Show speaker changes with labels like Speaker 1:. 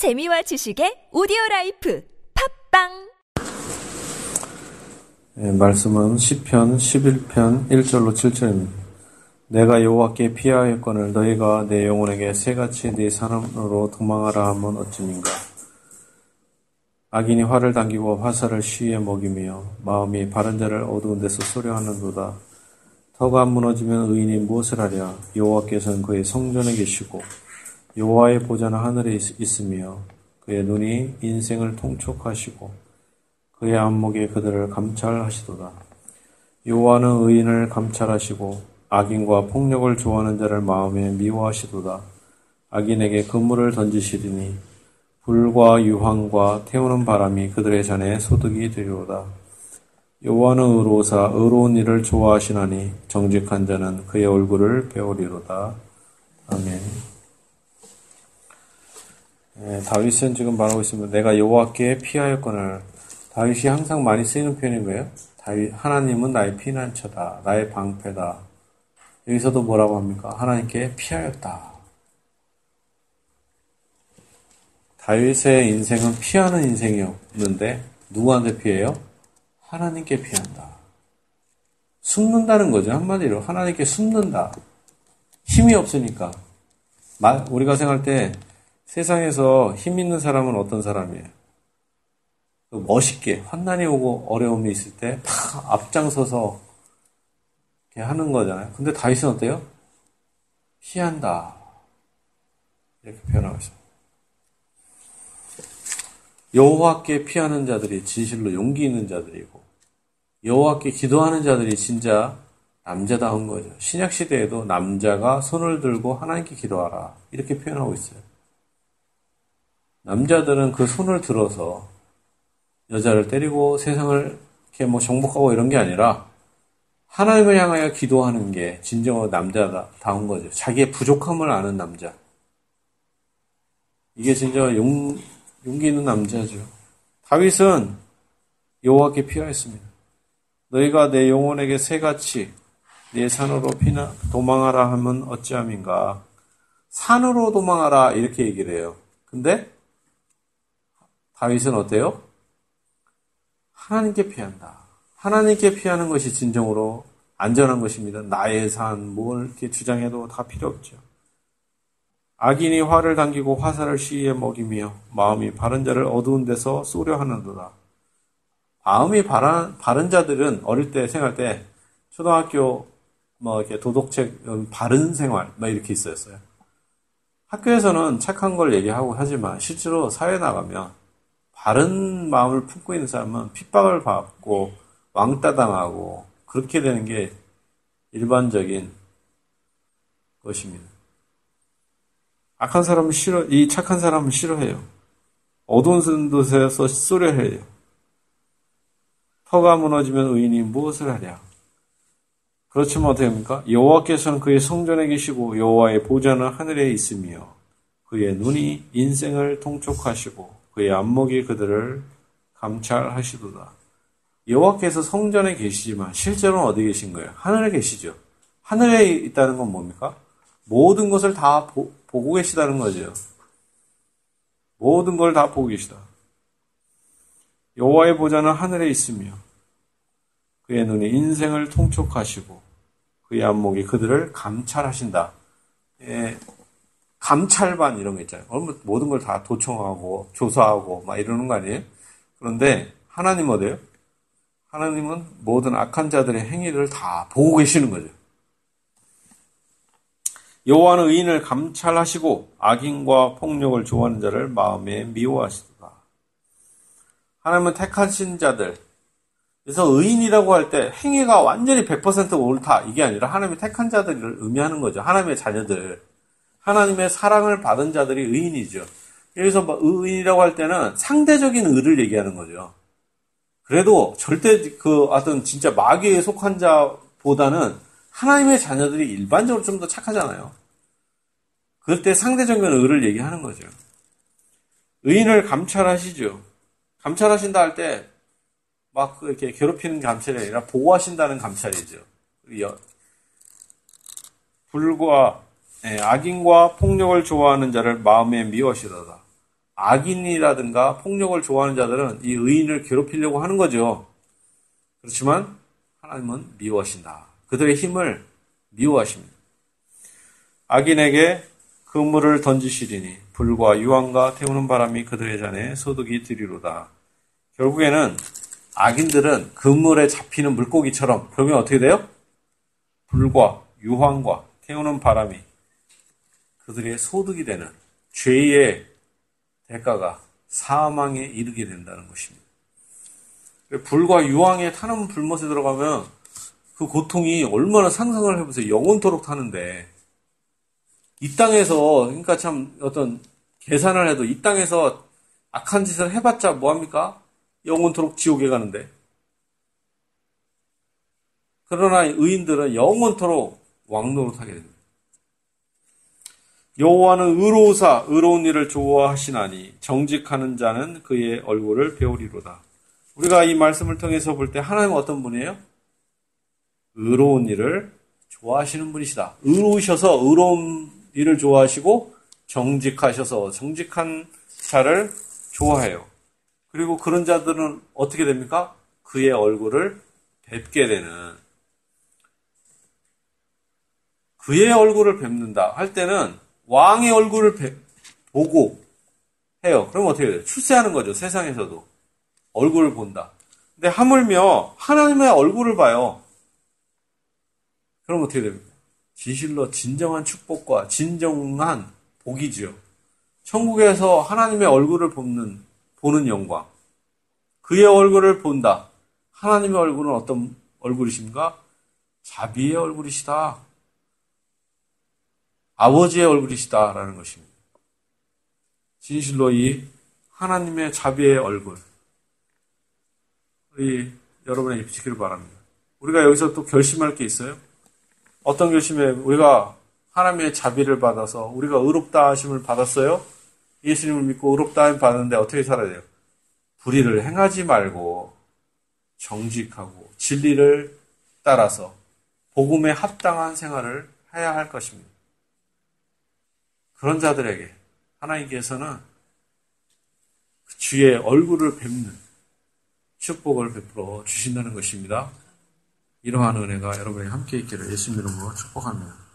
Speaker 1: 재미와 지식의 오디오 라이프 팟빵
Speaker 2: 예, 말씀은 시편 11편 1절로 7절입니다. 내가 여호와께 피하였거늘 너희가 내 영혼에게 새같이 네 산으로 도망하라 하면 어찌함인가. 악인이 활을 당기고 화살을 시위에 먹이며 마음이 바른 자를 어두운 데서 쏘려 하는도다. 터가 무너지면 의인이 무엇을 하랴? 여호와께서는 그의 성전에 계시고 여호와의 보좌는 하늘에 있으며 그의 눈이 인생을 통촉하시고 그의 안목에 그들을 감찰하시도다. 여호와는 의인을 감찰하시고 악인과 폭력을 좋아하는 자를 마음에 미워하시도다. 악인에게 그물을 던지시리니 불과 유황과 태우는 바람이 그들의 잔에 소득이 되리로다. 여호와는 의로사 의로운 일을 좋아하시나니 정직한 자는 그의 얼굴을 배우리로다. 아멘. 예, 다윗은 지금 말하고 있습니다. 내가 여호와께 피하였거늘 다윗이 항상 많이 쓰이는 표현인 거예요. 다윗 하나님은 나의 피난처다, 나의 방패다. 여기서도 뭐라고 합니까? 하나님께 피하였다. 다윗의 인생은 피하는 인생이었는데 누구한테 피해요? 하나님께 피한다. 숨는다는 거죠. 한마디로 하나님께 숨는다. 힘이 없으니까. 우리가 생각할 때 세상에서 힘 있는 사람은 어떤 사람이에요? 멋있게 환난이 오고 어려움이 있을 때다 앞장서서 이렇게 하는 거잖아요. 근데 다윗은 어때요? 피한다. 이렇게 표현하고 있습니다. 여호와께 피하는 자들이 진실로 용기 있는 자들이고 여호와께 기도하는 자들이 진짜 남자다운 거죠. 신약 시대에도 남자가 손을 들고 하나님께 기도하라 이렇게 표현하고 있어요. 남자들은 그 손을 들어서 여자를 때리고 세상을 이렇게 뭐 정복하고 이런 게 아니라 하나님을 향하여 기도하는 게 진정으로 남자다운 거죠. 자기의 부족함을 아는 남자. 이게 진짜 용, 용기 있는 남자죠. 다윗은 여호와께 피하였습니다. 너희가 내 영혼에게 새같이 내 산으로 피나 도망하라 하면 어찌함인가? 산으로 도망하라 이렇게 얘기를 해요. 근데 다윗은 어때요? 하나님께 피한다. 하나님께 피하는 것이 진정으로 안전한 것입니다. 나의 산, 뭘 이렇게 주장해도 다 필요 없죠. 악인이 활을 당기고 화살을 시위에 먹이며 마음이 바른 자를 어두운 데서 쏘려 하는도다. 마음이 바른, 바른 자들은 어릴 때 생활 때 초등학교 뭐 이렇게 도덕책 음, 바른 생활 뭐 이렇게 있었어요. 학교에서는 착한 걸 얘기하고 하지만 실제로 사회 나가면 바른 마음을 품고 있는 사람은 핍박을 받고 왕따 당하고 그렇게 되는 게 일반적인 것입니다. 악한 사람은 싫어, 이 착한 사람은 싫어해요. 어두운 곳에서 쏘려 해요. 터가 무너지면 의인이 무엇을 하랴? 그렇지만 어떻게 합니까? 여호와께서는 그의 성전에 계시고 여호와의 보좌는 하늘에 있으며 그의 눈이 인생을 통촉하시고 그의 안목이 그들을 감찰하시도다. 여호와께서 성전에 계시지만 실제로는 어디 계신 거예요? 하늘에 계시죠. 하늘에 있다는 건 뭡니까? 모든 것을 다 보, 고 계시다는 거죠. 모든 걸 다 보고 계시다. 여호와의 보좌는 하늘에 있으며 그의 눈이 인생을 통촉하시고 그의 안목이 그들을 감찰하신다. 예, 감찰반 이런 거 있잖아요. 모든 걸 다 도청하고 조사하고 막 이러는 거 아니에요? 그런데 하나님 어때요? 하나님은 모든 악한 자들의 행위를 다 보고 계시는 거죠. 여호와는 의인을 감찰하시고 악인과 폭력을 좋아하는 자를 마음에 미워하시다. 하나님은 택하신 자들. 그래서 의인이라고 할 때 행위가 완전히 100% 옳다 이게 아니라 하나님의 택한 자들을 의미하는 거죠. 하나님의 자녀들. 하나님의 사랑을 받은 자들이 의인이죠. 여기서 뭐 의인이라고 할 때는 상대적인 의를 얘기하는 거죠. 그래도 절대 그 어떤 진짜 마귀에 속한 자보다는 하나님의 자녀들이 일반적으로 좀 더 착하잖아요. 그때 상대적인 의를 얘기하는 거죠. 의인을 감찰하시죠. 감찰하신다 할 때 막 이렇게 괴롭히는 감찰이 아니라 보호하신다는 감찰이죠. 불과 예, 악인과 폭력을 좋아하는 자를 마음에 미워시더다. 악인이라든가 폭력을 좋아하는 자들은 이 의인을 괴롭히려고 하는 거죠. 그렇지만 하나님은 미워하신다. 그들의 힘을 미워하십니다. 악인에게 그물을 던지시리니 불과 유황과 태우는 바람이 그들의 잔에 소득이 되리로다. 결국에는 악인들은 그물에 잡히는 물고기처럼 그러면 어떻게 돼요? 불과 유황과 태우는 바람이 그들의 소득이 되는 죄의 대가가 사망에 이르게 된다는 것입니다. 불과 유황에 타는 불못에 들어가면 그 고통이 얼마나 상상을 해보세요. 영원토록 타는데 이 땅에서 그러니까 참 어떤 계산을 해도 이 땅에서 악한 짓을 해봤자 뭐합니까? 영원토록 지옥에 가는데 그러나 의인들은 영원토록 왕노릇하게 됩니다. 여호와는 의로우사 의로운 일을 좋아하시나니 정직하는 자는 그의 얼굴을 배우리로다. 우리가 이 말씀을 통해서 볼 때 하나님은 어떤 분이에요? 의로운 일을 좋아하시는 분이시다. 의로우셔서 의로운 일을 좋아하시고 정직하셔서 정직한 자를 좋아해요. 그리고 그런 자들은 어떻게 됩니까? 그의 얼굴을 뵙게 되는 그의 얼굴을 뵙는다 할 때는 왕의 얼굴을 뵙, 보고 해요. 그럼 어떻게 돼요? 출세하는 거죠. 세상에서도. 얼굴을 본다. 근데 하물며 하나님의 얼굴을 봐요. 그럼 어떻게 됩니까? 진실로 진정한 축복과 진정한 복이지요. 천국에서 하나님의 얼굴을 보는, 보는 영광. 그의 얼굴을 본다. 하나님의 얼굴은 어떤 얼굴이십니까? 자비의 얼굴이시다. 아버지의 얼굴이시다라는 것입니다. 진실로 이 하나님의 자비의 얼굴. 우리 여러분의 입지기를 바랍니다. 우리가 여기서 또 결심할 게 있어요? 어떤 결심에 우리가 하나님의 자비를 받아서 우리가 의롭다 하심을 받았어요? 예수님을 믿고 의롭다 하심 받았는데 어떻게 살아야 돼요? 불의를 행하지 말고 정직하고 진리를 따라서 복음에 합당한 생활을 해야 할 것입니다. 그런 자들에게 하나님께서는 그 주의 얼굴을 뵙는 축복을 베풀어 주신다는 것입니다. 이러한 은혜가 여러분에게 함께 있기를 예수님 이름으로 축복합니다.